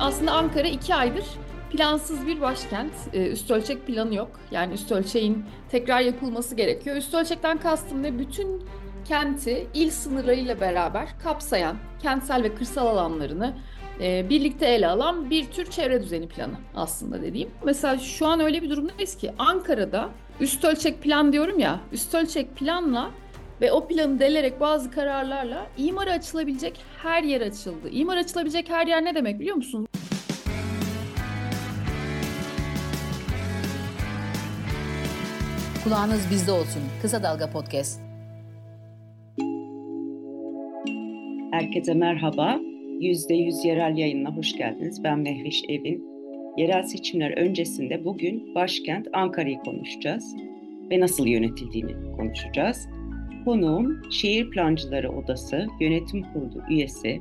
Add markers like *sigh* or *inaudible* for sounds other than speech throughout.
Aslında Ankara iki aydır plansız bir başkent. Ee, üst ölçek planı yok. Yani üst ölçeğin tekrar yapılması gerekiyor. Üst ölçekten kastım ne? Bütün kenti il sınırlarıyla beraber kapsayan kentsel ve kırsal alanlarını e, birlikte ele alan bir tür çevre düzeni planı aslında dediğim. Mesela şu an öyle bir durumdayız ki Ankara'da üst ölçek plan diyorum ya, üst ölçek planla ve o planı delerek bazı kararlarla imara açılabilecek her yer açıldı. İmar açılabilecek her yer ne demek biliyor musun? Kulağınız bizde olsun. Kısa Dalga Podcast. Herkese merhaba. %100 yerel yayınına hoş geldiniz. Ben Mehviş Evin. Yerel seçimler öncesinde bugün başkent Ankara'yı konuşacağız ve nasıl yönetildiğini konuşacağız. Konuğum Şehir Plancıları Odası Yönetim Kurulu üyesi,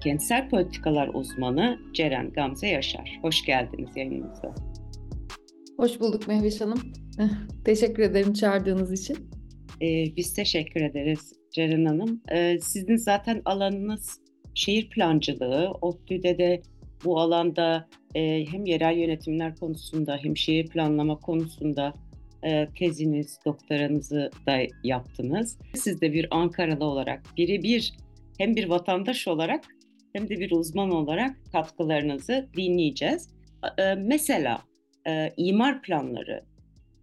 kentsel politikalar uzmanı Ceren Gamze Yaşar. Hoş geldiniz yayınımıza. Hoş bulduk Mehveş Hanım. Teşekkür ederim çağırdığınız için. Ee, biz teşekkür ederiz Ceren Hanım. Ee, sizin zaten alanınız şehir plancılığı. ODTÜ'de de bu alanda e, hem yerel yönetimler konusunda hem şehir planlama konusunda e, teziniz, doktoranızı da yaptınız. Siz de bir Ankaralı olarak birebir hem bir vatandaş olarak hem de bir uzman olarak katkılarınızı dinleyeceğiz. E, mesela e, imar planları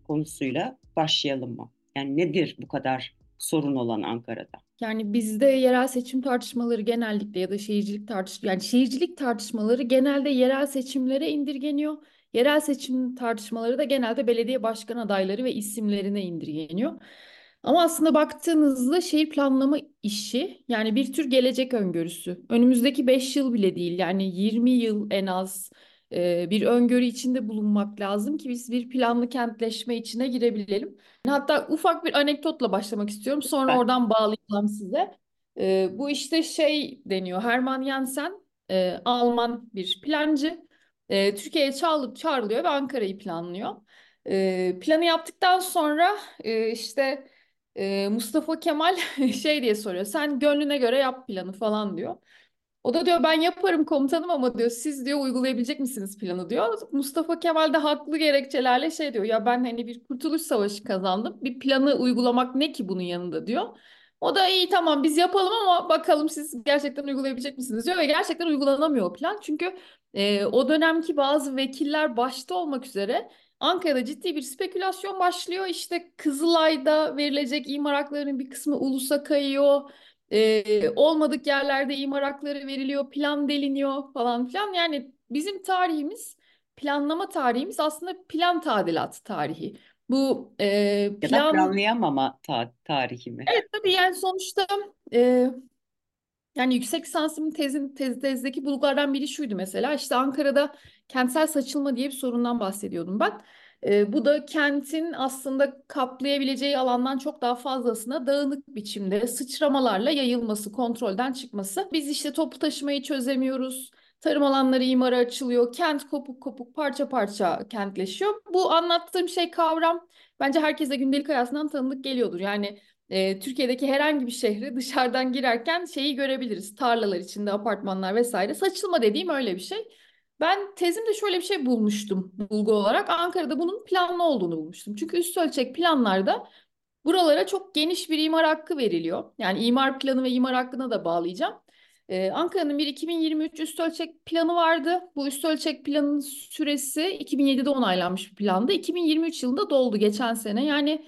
konusuyla başlayalım mı? Yani nedir bu kadar sorun olan Ankara'da? Yani bizde yerel seçim tartışmaları genellikle ya da şehircilik tartış yani şehircilik tartışmaları genelde yerel seçimlere indirgeniyor. Yerel seçim tartışmaları da genelde belediye başkan adayları ve isimlerine indirgeniyor. Ama aslında baktığınızda şehir planlama işi yani bir tür gelecek öngörüsü. Önümüzdeki 5 yıl bile değil yani 20 yıl en az bir öngörü içinde bulunmak lazım ki biz bir planlı kentleşme içine girebilelim. Hatta ufak bir anekdotla başlamak istiyorum. Sonra ben... oradan bağlayacağım size. Bu işte şey deniyor. Hermann Jansen Alman bir plancı. Türkiye'ye çağrılıyor ve Ankara'yı planlıyor. Planı yaptıktan sonra işte Mustafa Kemal *laughs* şey diye soruyor. Sen gönlüne göre yap planı falan diyor. O da diyor ben yaparım komutanım ama diyor siz diyor uygulayabilecek misiniz planı diyor. Mustafa Kemal de haklı gerekçelerle şey diyor ya ben hani bir kurtuluş savaşı kazandım. Bir planı uygulamak ne ki bunun yanında diyor. O da iyi tamam biz yapalım ama bakalım siz gerçekten uygulayabilecek misiniz diyor ve gerçekten uygulanamıyor o plan. Çünkü e, o dönemki bazı vekiller başta olmak üzere Ankara'da ciddi bir spekülasyon başlıyor. İşte Kızılay'da verilecek imar haklarının bir kısmı ulusa kayıyor. Ee, olmadık yerlerde imar hakları veriliyor, plan deliniyor falan filan. Yani bizim tarihimiz, planlama tarihimiz aslında plan tadilat tarihi. Bu e. Ya da planlayamama ta tarihi mi? Evet tabii yani sonuçta e, yani yüksek lisansımın tezin, tez, tezdeki bulgulardan biri şuydu mesela. İşte Ankara'da kentsel saçılma diye bir sorundan bahsediyordum ben. E, bu da kentin aslında kaplayabileceği alandan çok daha fazlasına dağınık biçimde sıçramalarla yayılması, kontrolden çıkması. Biz işte toplu taşımayı çözemiyoruz. Tarım alanları imara açılıyor. Kent kopuk kopuk parça parça kentleşiyor. Bu anlattığım şey kavram bence herkese gündelik hayatından tanıdık geliyordur. Yani e, Türkiye'deki herhangi bir şehri *laughs* dışarıdan girerken şeyi görebiliriz. Tarlalar içinde apartmanlar vesaire. Saçılma dediğim öyle bir şey. Ben tezimde şöyle bir şey bulmuştum bulgu olarak. Ankara'da bunun planlı olduğunu bulmuştum. Çünkü üst ölçek planlarda buralara çok geniş bir imar hakkı veriliyor. Yani imar planı ve imar hakkına da bağlayacağım. Ee, Ankara'nın bir 2023 üst ölçek planı vardı. Bu üst ölçek planın süresi 2007'de onaylanmış bir plandı. 2023 yılında doldu geçen sene. Yani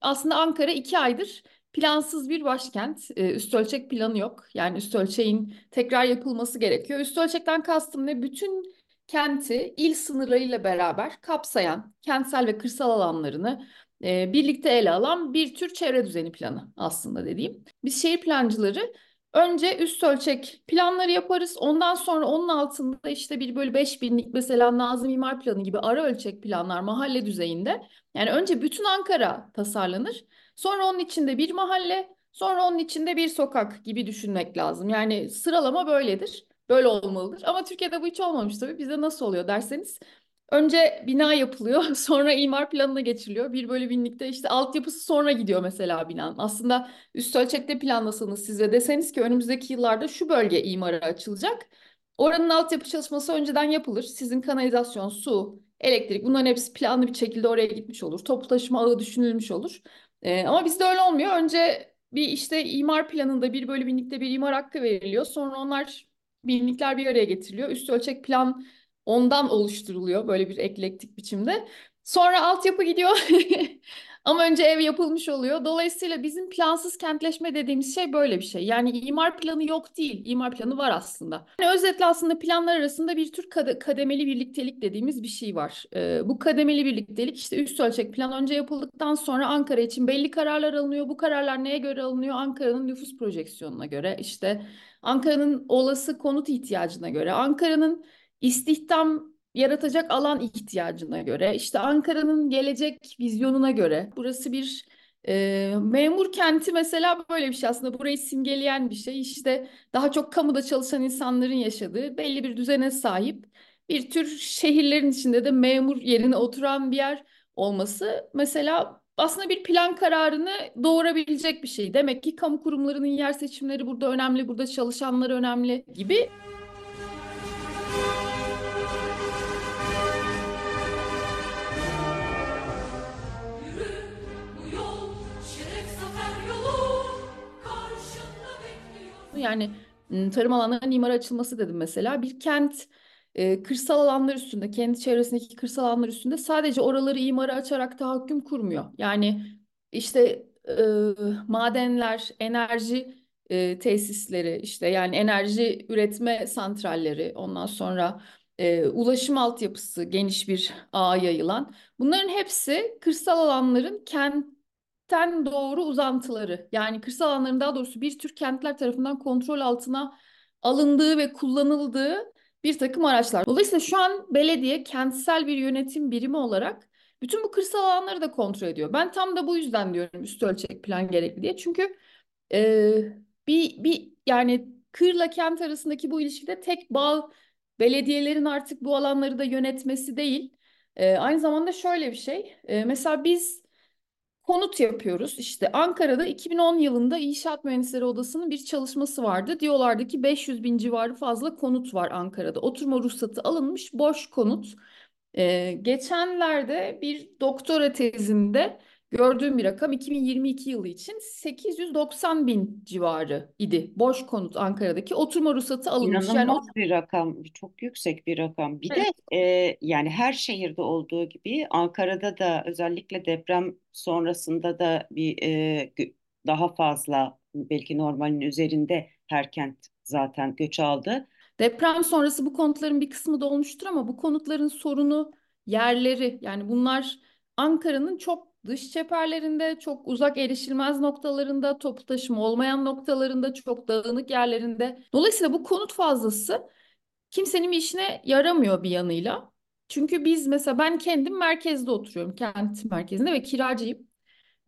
aslında Ankara iki aydır plansız bir başkent. E, üst ölçek planı yok. Yani üst ölçeğin tekrar yapılması gerekiyor. Üst ölçekten kastım ne? Bütün kenti il sınırlarıyla beraber kapsayan kentsel ve kırsal alanlarını e, birlikte ele alan bir tür çevre düzeni planı aslında dediğim. Biz şehir plancıları önce üst ölçek planları yaparız. Ondan sonra onun altında işte bir bölü beş binlik mesela Nazım İmar Planı gibi ara ölçek planlar mahalle düzeyinde. Yani önce bütün Ankara tasarlanır. Sonra onun içinde bir mahalle, sonra onun içinde bir sokak gibi düşünmek lazım. Yani sıralama böyledir. Böyle olmalıdır. Ama Türkiye'de bu hiç olmamış tabii. Bizde nasıl oluyor derseniz. Önce bina yapılıyor, *laughs* sonra imar planına geçiliyor. Bir böyle binlikte işte altyapısı sonra gidiyor mesela binanın. Aslında üst ölçekte planlasanız size deseniz ki önümüzdeki yıllarda şu bölge imara açılacak. Oranın altyapı çalışması önceden yapılır. Sizin kanalizasyon, su, elektrik bunların hepsi planlı bir şekilde oraya gitmiş olur. Toplu taşıma ağı düşünülmüş olur. Ee, ama bizde öyle olmuyor. Önce bir işte imar planında bir bölü binlikte bir imar hakkı veriliyor. Sonra onlar binlikler bir araya getiriliyor. Üst ölçek plan ondan oluşturuluyor böyle bir eklektik biçimde. Sonra altyapı gidiyor. *laughs* Ama önce ev yapılmış oluyor. Dolayısıyla bizim plansız kentleşme dediğimiz şey böyle bir şey. Yani imar planı yok değil. İmar planı var aslında. Yani özetle aslında planlar arasında bir tür kademeli birliktelik dediğimiz bir şey var. Ee, bu kademeli birliktelik işte üst ölçek plan önce yapıldıktan sonra Ankara için belli kararlar alınıyor. Bu kararlar neye göre alınıyor? Ankara'nın nüfus projeksiyonuna göre, işte Ankara'nın olası konut ihtiyacına göre, Ankara'nın istihdam yaratacak alan ihtiyacına göre, işte Ankara'nın gelecek vizyonuna göre. Burası bir e, memur kenti mesela böyle bir şey aslında burayı simgeleyen bir şey. İşte daha çok kamuda çalışan insanların yaşadığı belli bir düzene sahip bir tür şehirlerin içinde de memur yerine oturan bir yer olması mesela aslında bir plan kararını doğurabilecek bir şey. Demek ki kamu kurumlarının yer seçimleri burada önemli, burada çalışanlar önemli gibi. Yani tarım alanlarının imara açılması dedim mesela. Bir kent e, kırsal alanlar üstünde, kendi çevresindeki kırsal alanlar üstünde sadece oraları imara açarak tahakküm kurmuyor. Yani işte e, madenler, enerji e, tesisleri, işte yani enerji üretme santralleri, ondan sonra e, ulaşım altyapısı geniş bir ağa yayılan. Bunların hepsi kırsal alanların kent kentten doğru uzantıları yani kırsal alanların daha doğrusu bir tür kentler tarafından kontrol altına alındığı ve kullanıldığı bir takım araçlar. Dolayısıyla şu an belediye kentsel bir yönetim birimi olarak bütün bu kırsal alanları da kontrol ediyor. Ben tam da bu yüzden diyorum üst ölçek plan gerekli diye. Çünkü e, bir, bir yani kırla kent arasındaki bu ilişkide tek bağ belediyelerin artık bu alanları da yönetmesi değil. E, aynı zamanda şöyle bir şey. E, mesela biz konut yapıyoruz. İşte Ankara'da 2010 yılında İnşaat Mühendisleri Odası'nın bir çalışması vardı. Diyorlardı ki 500 bin civarı fazla konut var Ankara'da. Oturma ruhsatı alınmış boş konut. Ee, geçenlerde bir doktora tezinde gördüğüm bir rakam 2022 yılı için 890 bin civarı idi. Boş konut Ankara'daki oturma ruhsatı alınmış. İnanılmaz yani, bir rakam, çok yüksek bir rakam. Bir evet. de e, yani her şehirde olduğu gibi Ankara'da da özellikle deprem sonrasında da bir e, daha fazla belki normalin üzerinde her kent zaten göç aldı. Deprem sonrası bu konutların bir kısmı dolmuştur ama bu konutların sorunu yerleri yani bunlar Ankara'nın çok dış çeperlerinde, çok uzak erişilmez noktalarında, toplu taşıma olmayan noktalarında, çok dağınık yerlerinde. Dolayısıyla bu konut fazlası kimsenin işine yaramıyor bir yanıyla. Çünkü biz mesela ben kendim merkezde oturuyorum, kent merkezinde ve kiracıyım.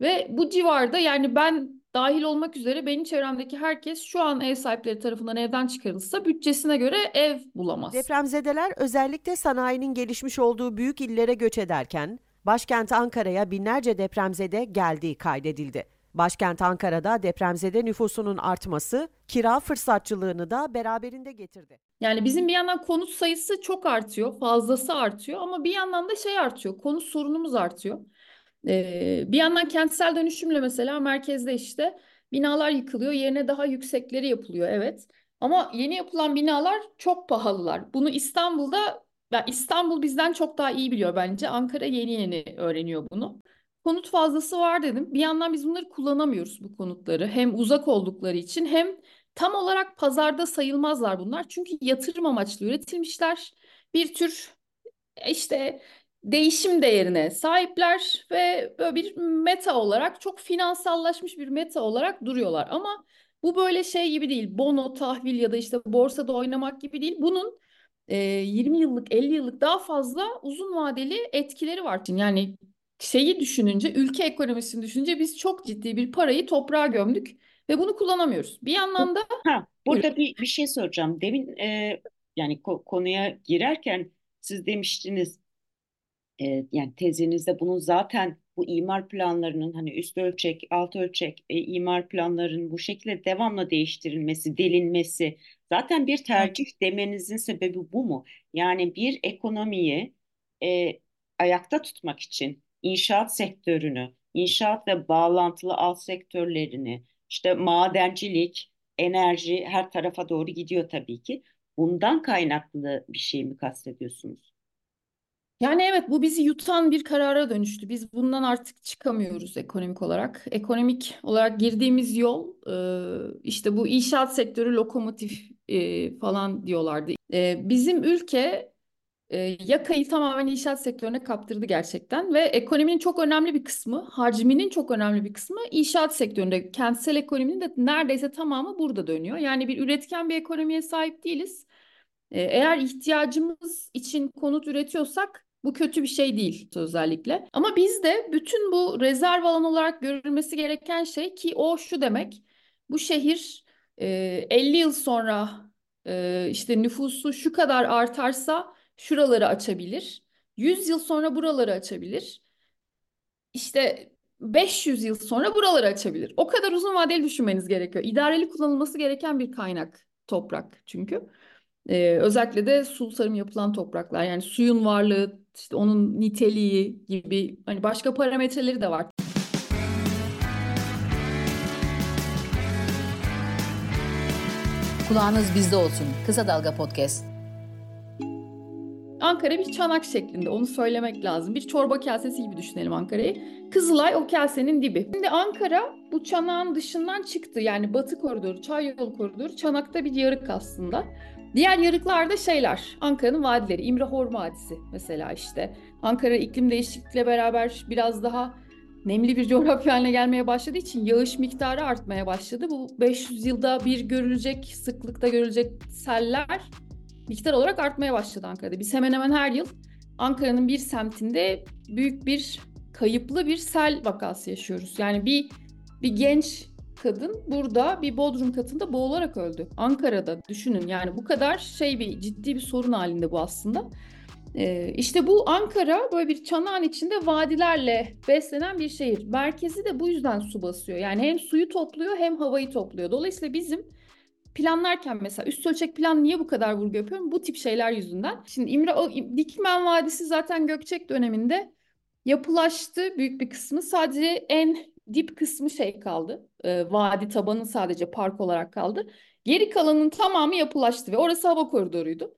Ve bu civarda yani ben dahil olmak üzere benim çevremdeki herkes şu an ev sahipleri tarafından evden çıkarılsa bütçesine göre ev bulamaz. Depremzedeler özellikle sanayinin gelişmiş olduğu büyük illere göç ederken Başkent Ankara'ya binlerce depremzede geldiği kaydedildi. Başkent Ankara'da depremzede nüfusunun artması kira fırsatçılığını da beraberinde getirdi. Yani bizim bir yandan konut sayısı çok artıyor, fazlası artıyor ama bir yandan da şey artıyor, konut sorunumuz artıyor. Ee, bir yandan kentsel dönüşümle mesela merkezde işte binalar yıkılıyor, yerine daha yüksekleri yapılıyor evet. Ama yeni yapılan binalar çok pahalılar. Bunu İstanbul'da ben İstanbul bizden çok daha iyi biliyor bence. Ankara yeni yeni öğreniyor bunu. Konut fazlası var dedim. Bir yandan biz bunları kullanamıyoruz bu konutları. Hem uzak oldukları için hem tam olarak pazarda sayılmazlar bunlar. Çünkü yatırım amaçlı üretilmişler. Bir tür işte değişim değerine sahipler ve böyle bir meta olarak çok finansallaşmış bir meta olarak duruyorlar. Ama bu böyle şey gibi değil. Bono, tahvil ya da işte borsada oynamak gibi değil. Bunun e, 20 yıllık 50 yıllık daha fazla uzun vadeli etkileri var. Yani şeyi düşününce ülke ekonomisini düşününce biz çok ciddi bir parayı toprağa gömdük ve bunu kullanamıyoruz. Bir yandan da ha, burada bir, bir şey soracağım. Demin e, yani ko- konuya girerken siz demiştiniz e, yani tezinizde bunun zaten bu imar planlarının hani üst ölçek, alt ölçek e, imar planlarının bu şekilde devamlı değiştirilmesi, delinmesi zaten bir tercih demenizin sebebi bu mu? Yani bir ekonomiyi e, ayakta tutmak için inşaat sektörünü, inşaat ve bağlantılı alt sektörlerini, işte madencilik, enerji her tarafa doğru gidiyor tabii ki. Bundan kaynaklı bir şey mi kastediyorsunuz? Yani evet bu bizi yutan bir karara dönüştü. Biz bundan artık çıkamıyoruz ekonomik olarak. Ekonomik olarak girdiğimiz yol e, işte bu inşaat sektörü lokomotif e, falan diyorlardı. E, bizim ülke yakayı tamamen inşaat sektörüne kaptırdı gerçekten ve ekonominin çok önemli bir kısmı, hacminin çok önemli bir kısmı inşaat sektöründe. Kentsel ekonominin de neredeyse tamamı burada dönüyor. Yani bir üretken bir ekonomiye sahip değiliz. Eğer ihtiyacımız için konut üretiyorsak bu kötü bir şey değil özellikle. Ama bizde bütün bu rezerv alan olarak görülmesi gereken şey ki o şu demek. Bu şehir 50 yıl sonra işte nüfusu şu kadar artarsa şuraları açabilir. 100 yıl sonra buraları açabilir. İşte 500 yıl sonra buraları açabilir. O kadar uzun vadeli düşünmeniz gerekiyor. İdareli kullanılması gereken bir kaynak toprak çünkü. Ee, özellikle de sulu sarım yapılan topraklar yani suyun varlığı, işte onun niteliği gibi hani başka parametreleri de var. Kulağınız bizde olsun. Kısa Dalga Podcast. Ankara bir çanak şeklinde onu söylemek lazım. Bir çorba kasesi gibi düşünelim Ankara'yı. Kızılay o kasenin dibi. Şimdi Ankara bu çanağın dışından çıktı. Yani Batı koridoru, Çay yolu koridoru çanakta bir yarık aslında. Diğer yarıklarda şeyler, Ankara'nın vadileri, İmrahor Vadisi mesela işte. Ankara iklim değişikliğiyle beraber biraz daha nemli bir coğrafya haline gelmeye başladığı için yağış miktarı artmaya başladı. Bu 500 yılda bir görülecek, sıklıkta görülecek seller miktar olarak artmaya başladı Ankara'da. Biz hemen hemen her yıl Ankara'nın bir semtinde büyük bir kayıplı bir sel vakası yaşıyoruz. Yani bir bir genç kadın burada bir bodrum katında boğularak öldü. Ankara'da düşünün yani bu kadar şey bir ciddi bir sorun halinde bu aslında. Ee, işte bu Ankara böyle bir çanağın içinde vadilerle beslenen bir şehir. Merkezi de bu yüzden su basıyor. Yani hem suyu topluyor hem havayı topluyor. Dolayısıyla bizim planlarken mesela üst ölçek plan niye bu kadar vurgu yapıyorum? Bu tip şeyler yüzünden. Şimdi İmre o, Dikmen Vadisi zaten Gökçek döneminde yapılaştı büyük bir kısmı. Sadece en dip kısmı şey kaldı. E, vadi tabanı sadece park olarak kaldı. Geri kalanın tamamı yapılaştı ve orası hava koridoruydu.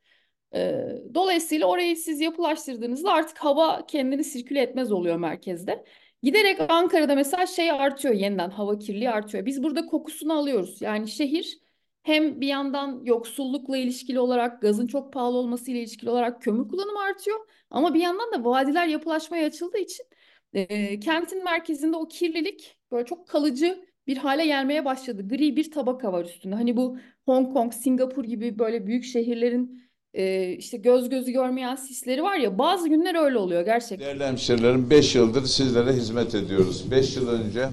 E, dolayısıyla orayı siz yapılaştırdığınızda artık hava kendini sirküle etmez oluyor merkezde. Giderek Ankara'da mesela şey artıyor yeniden hava kirliliği artıyor. Biz burada kokusunu alıyoruz. Yani şehir hem bir yandan yoksullukla ilişkili olarak gazın çok pahalı olması ile ilişkili olarak kömür kullanımı artıyor. Ama bir yandan da vadiler yapılaşmaya açıldığı için e, kentin merkezinde o kirlilik böyle çok kalıcı bir hale gelmeye başladı. Gri bir tabaka var üstünde. Hani bu Hong Kong, Singapur gibi böyle büyük şehirlerin e, işte göz gözü görmeyen sisleri var ya bazı günler öyle oluyor gerçekten. Değerli hemşerilerim 5 yıldır sizlere hizmet ediyoruz. 5 yıl önce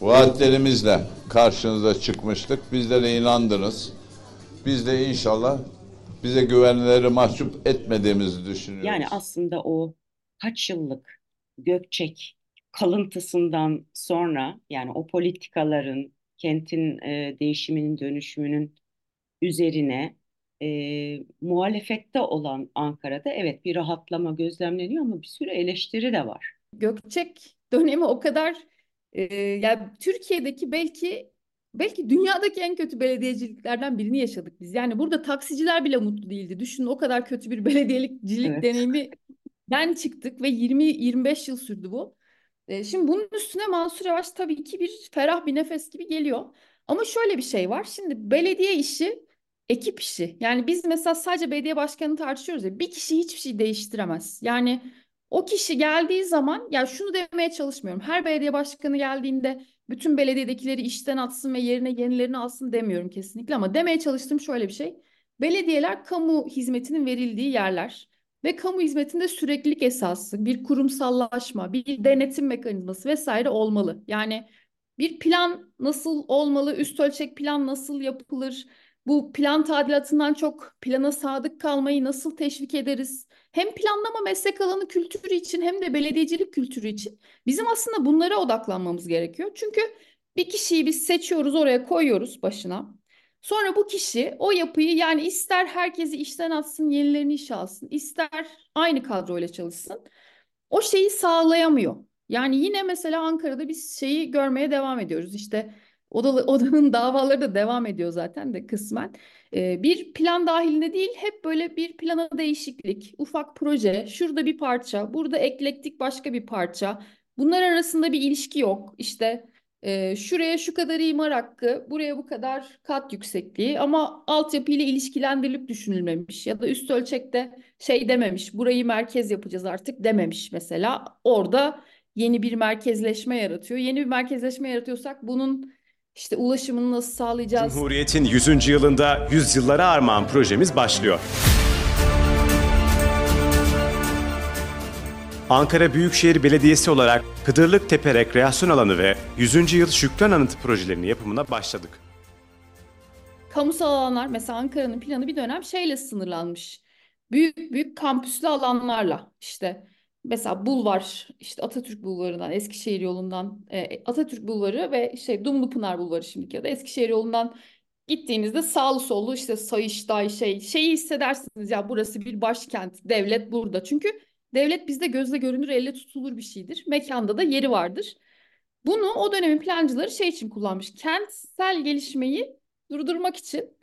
vaatlerimizle karşınıza çıkmıştık. Bizlere inandınız. Biz de inşallah bize güvenleri mahcup etmediğimizi düşünüyoruz. Yani aslında o kaç yıllık Gökçek kalıntısından sonra yani o politikaların kentin e, değişiminin dönüşümünün üzerine e, muhalefette olan Ankara'da evet bir rahatlama gözlemleniyor ama bir sürü eleştiri de var. Gökçek dönemi o kadar e, yani Türkiye'deki belki belki dünyadaki en kötü belediyeciliklerden birini yaşadık biz. Yani burada taksiciler bile mutlu değildi. Düşünün o kadar kötü bir belediyelikcilik evet. deneyimi ben çıktık ve 20-25 yıl sürdü bu. E, şimdi bunun üstüne Mansur Yavaş tabii ki bir ferah bir nefes gibi geliyor. Ama şöyle bir şey var. Şimdi belediye işi ekip işi. Yani biz mesela sadece belediye başkanını tartışıyoruz ya bir kişi hiçbir şey değiştiremez. Yani o kişi geldiği zaman ya şunu demeye çalışmıyorum. Her belediye başkanı geldiğinde bütün belediyedekileri işten atsın ve yerine yenilerini alsın demiyorum kesinlikle ama demeye çalıştığım şöyle bir şey. Belediyeler kamu hizmetinin verildiği yerler ve kamu hizmetinde süreklilik esası, bir kurumsallaşma, bir denetim mekanizması vesaire olmalı. Yani bir plan nasıl olmalı, üst ölçek plan nasıl yapılır, bu plan tadilatından çok plana sadık kalmayı nasıl teşvik ederiz? Hem planlama meslek alanı kültürü için hem de belediyecilik kültürü için bizim aslında bunlara odaklanmamız gerekiyor. Çünkü bir kişiyi biz seçiyoruz oraya koyuyoruz başına. Sonra bu kişi o yapıyı yani ister herkesi işten atsın, yenilerini işe alsın, ister aynı kadroyla çalışsın. O şeyi sağlayamıyor. Yani yine mesela Ankara'da biz şeyi görmeye devam ediyoruz. İşte odalı, *laughs* odanın davaları da devam ediyor zaten de kısmen. Ee, bir plan dahilinde değil hep böyle bir plana değişiklik, ufak proje, şurada bir parça, burada eklektik başka bir parça. Bunlar arasında bir ilişki yok. İşte e, şuraya şu kadar imar hakkı, buraya bu kadar kat yüksekliği ama altyapıyla ilişkilendirilip düşünülmemiş ya da üst ölçekte şey dememiş, burayı merkez yapacağız artık dememiş mesela. Orada yeni bir merkezleşme yaratıyor. Yeni bir merkezleşme yaratıyorsak bunun işte ulaşımını nasıl sağlayacağız? Cumhuriyet'in 100. yılında yüzyıllara armağan projemiz başlıyor. Ankara Büyükşehir Belediyesi olarak Kıdırlık Tepe Rekreasyon Alanı ve 100. Yıl Şükran Anıtı projelerinin yapımına başladık. Kamusal alanlar mesela Ankara'nın planı bir dönem şeyle sınırlanmış. Büyük büyük kampüslü alanlarla işte mesela bulvar işte Atatürk Bulvarı'ndan Eskişehir yolundan e, Atatürk Bulvarı ve şey Dumlupınar Bulvarı şimdiki ya da Eskişehir yolundan gittiğinizde sağlı sollu işte Sayıştay şey şeyi hissedersiniz ya burası bir başkent devlet burada çünkü devlet bizde gözle görünür elle tutulur bir şeydir mekanda da yeri vardır. Bunu o dönemin plancıları şey için kullanmış kentsel gelişmeyi durdurmak için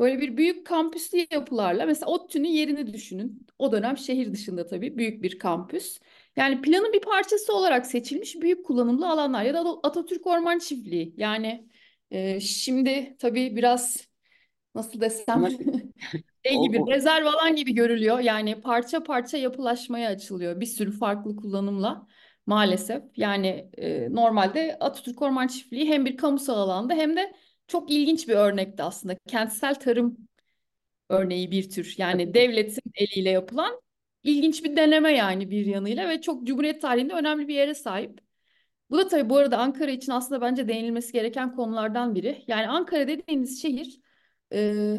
Böyle bir büyük kampüslü yapılarla mesela ODTÜ'nün yerini düşünün. O dönem şehir dışında tabii büyük bir kampüs. Yani planın bir parçası olarak seçilmiş büyük kullanımlı alanlar ya da Atatürk Orman Çiftliği. Yani e, şimdi tabii biraz nasıl desem *laughs* şey gibi rezerv alan gibi görülüyor. Yani parça parça yapılaşmaya açılıyor bir sürü farklı kullanımla maalesef. Yani e, normalde Atatürk Orman Çiftliği hem bir kamusal alanda hem de çok ilginç bir örnekti aslında. Kentsel tarım örneği bir tür. Yani devletin eliyle yapılan ilginç bir deneme yani bir yanıyla ve çok Cumhuriyet tarihinde önemli bir yere sahip. Bu da tabii bu arada Ankara için aslında bence değinilmesi gereken konulardan biri. Yani Ankara dediğiniz şehir e,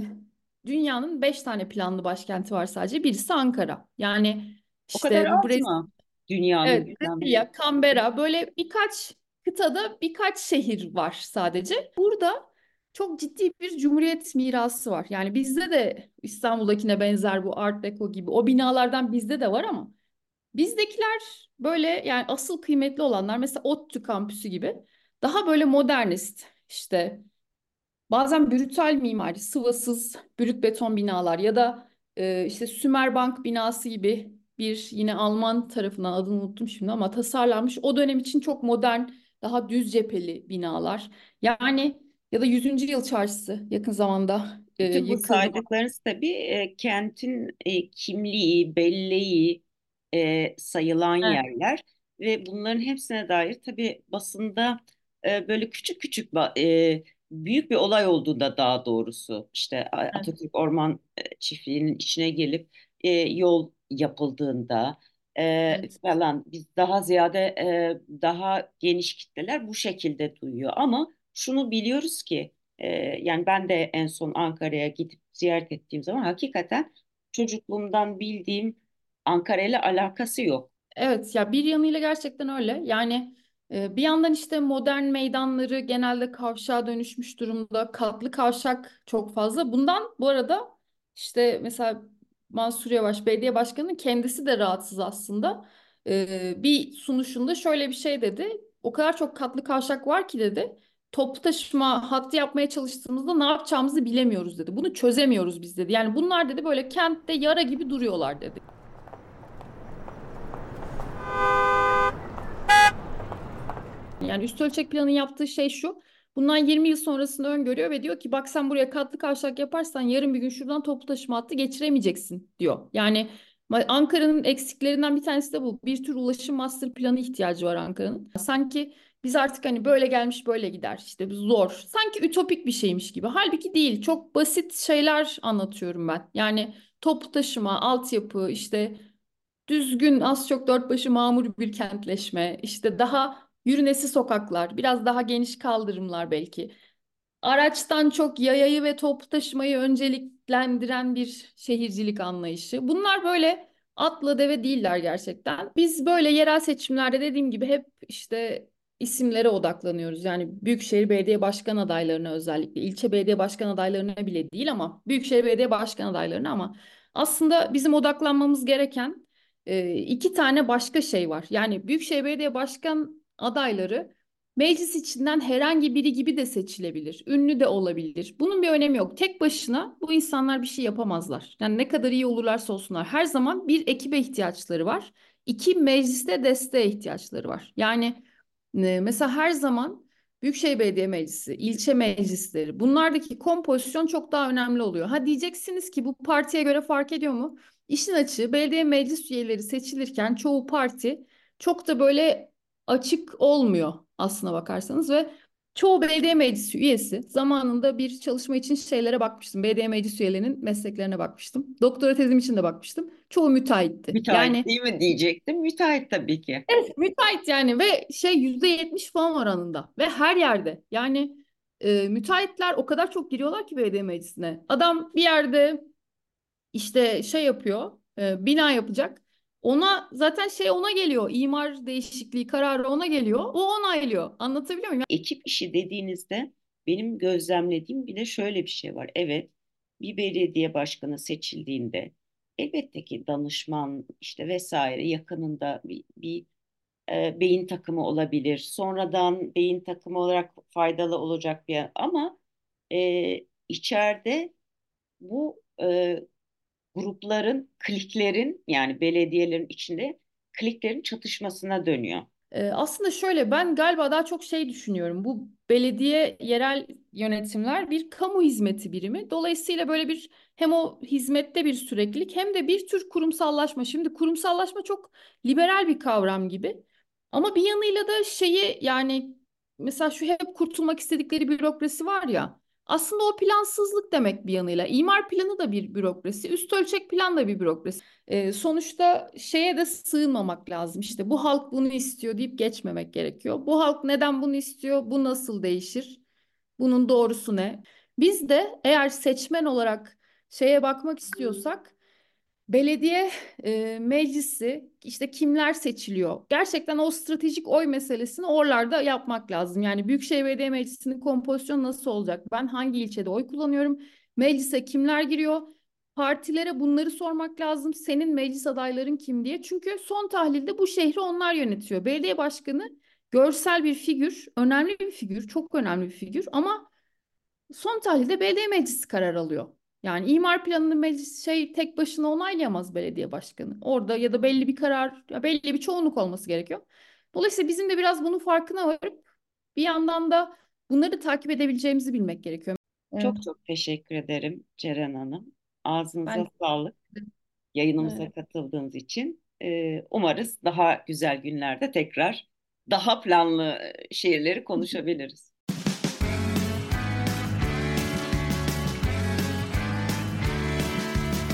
dünyanın beş tane planlı başkenti var sadece. Birisi Ankara. Yani işte o kadar az Brez mı? Dünyanın evet, Brezilya, Canberra böyle birkaç kıtada birkaç şehir var sadece. Burada çok ciddi bir cumhuriyet mirası var. Yani bizde de İstanbul'dakine benzer bu Art Deco gibi o binalardan bizde de var ama bizdekiler böyle yani asıl kıymetli olanlar mesela ODTÜ kampüsü gibi daha böyle modernist işte bazen brutal mimari sıvasız brüt beton binalar ya da e, işte Sümerbank binası gibi bir yine Alman tarafından adını unuttum şimdi ama tasarlanmış o dönem için çok modern daha düz cepheli binalar. Yani ya da 100. Yıl Çarşısı yakın zamanda e, Bütün bu saydıklarınız tabii e, kentin e, kimliği, belleği e, sayılan evet. yerler ve bunların hepsine dair tabii basında e, böyle küçük küçük e, büyük bir olay olduğunda daha doğrusu işte. Atatürk Orman Çiftliği'nin içine gelip e, yol yapıldığında e, evet. falan biz daha ziyade e, daha geniş kitleler bu şekilde duyuyor ama şunu biliyoruz ki e, yani ben de en son Ankara'ya gidip ziyaret ettiğim zaman hakikaten çocukluğumdan bildiğim Ankara ile alakası yok. Evet ya bir yanıyla gerçekten öyle. Yani e, bir yandan işte modern meydanları genelde kavşağa dönüşmüş durumda. Katlı kavşak çok fazla. Bundan bu arada işte mesela Mansur Yavaş belediye başkanının kendisi de rahatsız aslında. Ee, bir sunuşunda şöyle bir şey dedi. O kadar çok katlı kavşak var ki dedi toplu taşıma hattı yapmaya çalıştığımızda ne yapacağımızı bilemiyoruz dedi. Bunu çözemiyoruz biz dedi. Yani bunlar dedi böyle kentte yara gibi duruyorlar dedi. Yani üst ölçek planın yaptığı şey şu. Bundan 20 yıl sonrasını öngörüyor ve diyor ki bak sen buraya katlı kavşak yaparsan yarın bir gün şuradan toplu taşıma hattı geçiremeyeceksin diyor. Yani Ankara'nın eksiklerinden bir tanesi de bu. Bir tür ulaşım master planı ihtiyacı var Ankara'nın. Sanki biz artık hani böyle gelmiş böyle gider işte zor. Sanki ütopik bir şeymiş gibi. Halbuki değil. Çok basit şeyler anlatıyorum ben. Yani toplu taşıma, altyapı, işte düzgün az çok dört başı mamur bir kentleşme, işte daha yürünesi sokaklar, biraz daha geniş kaldırımlar belki. araçtan çok yayayı ve toplu taşımayı önceliklendiren bir şehircilik anlayışı. Bunlar böyle atla deve değiller gerçekten. Biz böyle yerel seçimlerde dediğim gibi hep işte isimlere odaklanıyoruz. Yani Büyükşehir Belediye Başkan adaylarına özellikle, ilçe belediye başkan adaylarına bile değil ama Büyükşehir Belediye Başkan adaylarına ama aslında bizim odaklanmamız gereken e, iki tane başka şey var. Yani Büyükşehir Belediye Başkan adayları meclis içinden herhangi biri gibi de seçilebilir. Ünlü de olabilir. Bunun bir önemi yok. Tek başına bu insanlar bir şey yapamazlar. Yani ne kadar iyi olurlarsa olsunlar. Her zaman bir ekibe ihtiyaçları var. İki mecliste desteğe ihtiyaçları var. Yani e, mesela her zaman Büyükşehir Belediye Meclisi, ilçe meclisleri bunlardaki kompozisyon çok daha önemli oluyor. Ha diyeceksiniz ki bu partiye göre fark ediyor mu? İşin açığı belediye meclis üyeleri seçilirken çoğu parti çok da böyle açık olmuyor aslına bakarsanız ve çoğu belediye meclisi üyesi zamanında bir çalışma için şeylere bakmıştım. Belediye meclis üyelerinin mesleklerine bakmıştım. Doktora tezim için de bakmıştım. Çoğu müteahhitti. Müteahhit Yani değil mi diyecektim. Müteahhit tabii ki. Evet, müteahhit yani ve şey yüzde yetmiş falan oranında ve her yerde yani e, müteahhitler o kadar çok giriyorlar ki belediye meclisine. Adam bir yerde işte şey yapıyor e, bina yapacak ona zaten şey ona geliyor imar değişikliği kararı ona geliyor o onaylıyor anlatabiliyor muyum? Ekip işi dediğinizde benim gözlemlediğim bir de şöyle bir şey var. Evet bir belediye başkanı seçildiğinde elbette ki danışman işte vesaire yakınında bir, bir e, beyin takımı olabilir. Sonradan beyin takımı olarak faydalı olacak bir ama e, içeride bu e, grupların, kliklerin yani belediyelerin içinde kliklerin çatışmasına dönüyor. Ee, aslında şöyle ben galiba daha çok şey düşünüyorum. Bu belediye yerel yönetimler bir kamu hizmeti birimi. Dolayısıyla böyle bir hem o hizmette bir süreklilik hem de bir tür kurumsallaşma. Şimdi kurumsallaşma çok liberal bir kavram gibi. Ama bir yanıyla da şeyi yani mesela şu hep kurtulmak istedikleri bürokrasi var ya. Aslında o plansızlık demek bir yanıyla. İmar planı da bir bürokrasi, üst ölçek plan da bir bürokrasi. Ee, sonuçta şeye de sığınmamak lazım. İşte bu halk bunu istiyor deyip geçmemek gerekiyor. Bu halk neden bunu istiyor? Bu nasıl değişir? Bunun doğrusu ne? Biz de eğer seçmen olarak şeye bakmak istiyorsak belediye e, meclisi işte kimler seçiliyor? Gerçekten o stratejik oy meselesini oralarda yapmak lazım. Yani Büyükşehir Belediye Meclisi'nin kompozisyonu nasıl olacak? Ben hangi ilçede oy kullanıyorum? Meclise kimler giriyor? Partilere bunları sormak lazım. Senin meclis adayların kim diye. Çünkü son tahlilde bu şehri onlar yönetiyor. Belediye başkanı görsel bir figür, önemli bir figür, çok önemli bir figür ama son tahlilde belediye meclisi karar alıyor. Yani imar planını meclis şey tek başına onaylayamaz belediye başkanı. Orada ya da belli bir karar, ya belli bir çoğunluk olması gerekiyor. Dolayısıyla bizim de biraz bunun farkına varıp bir yandan da bunları takip edebileceğimizi bilmek gerekiyor. Çok çok teşekkür ederim Ceren Hanım. Ağzınıza Ben- sağlık. Yayınımıza Evet. katıldığınız için. Ee, umarız daha güzel günlerde tekrar daha planlı şehirleri konuşabiliriz.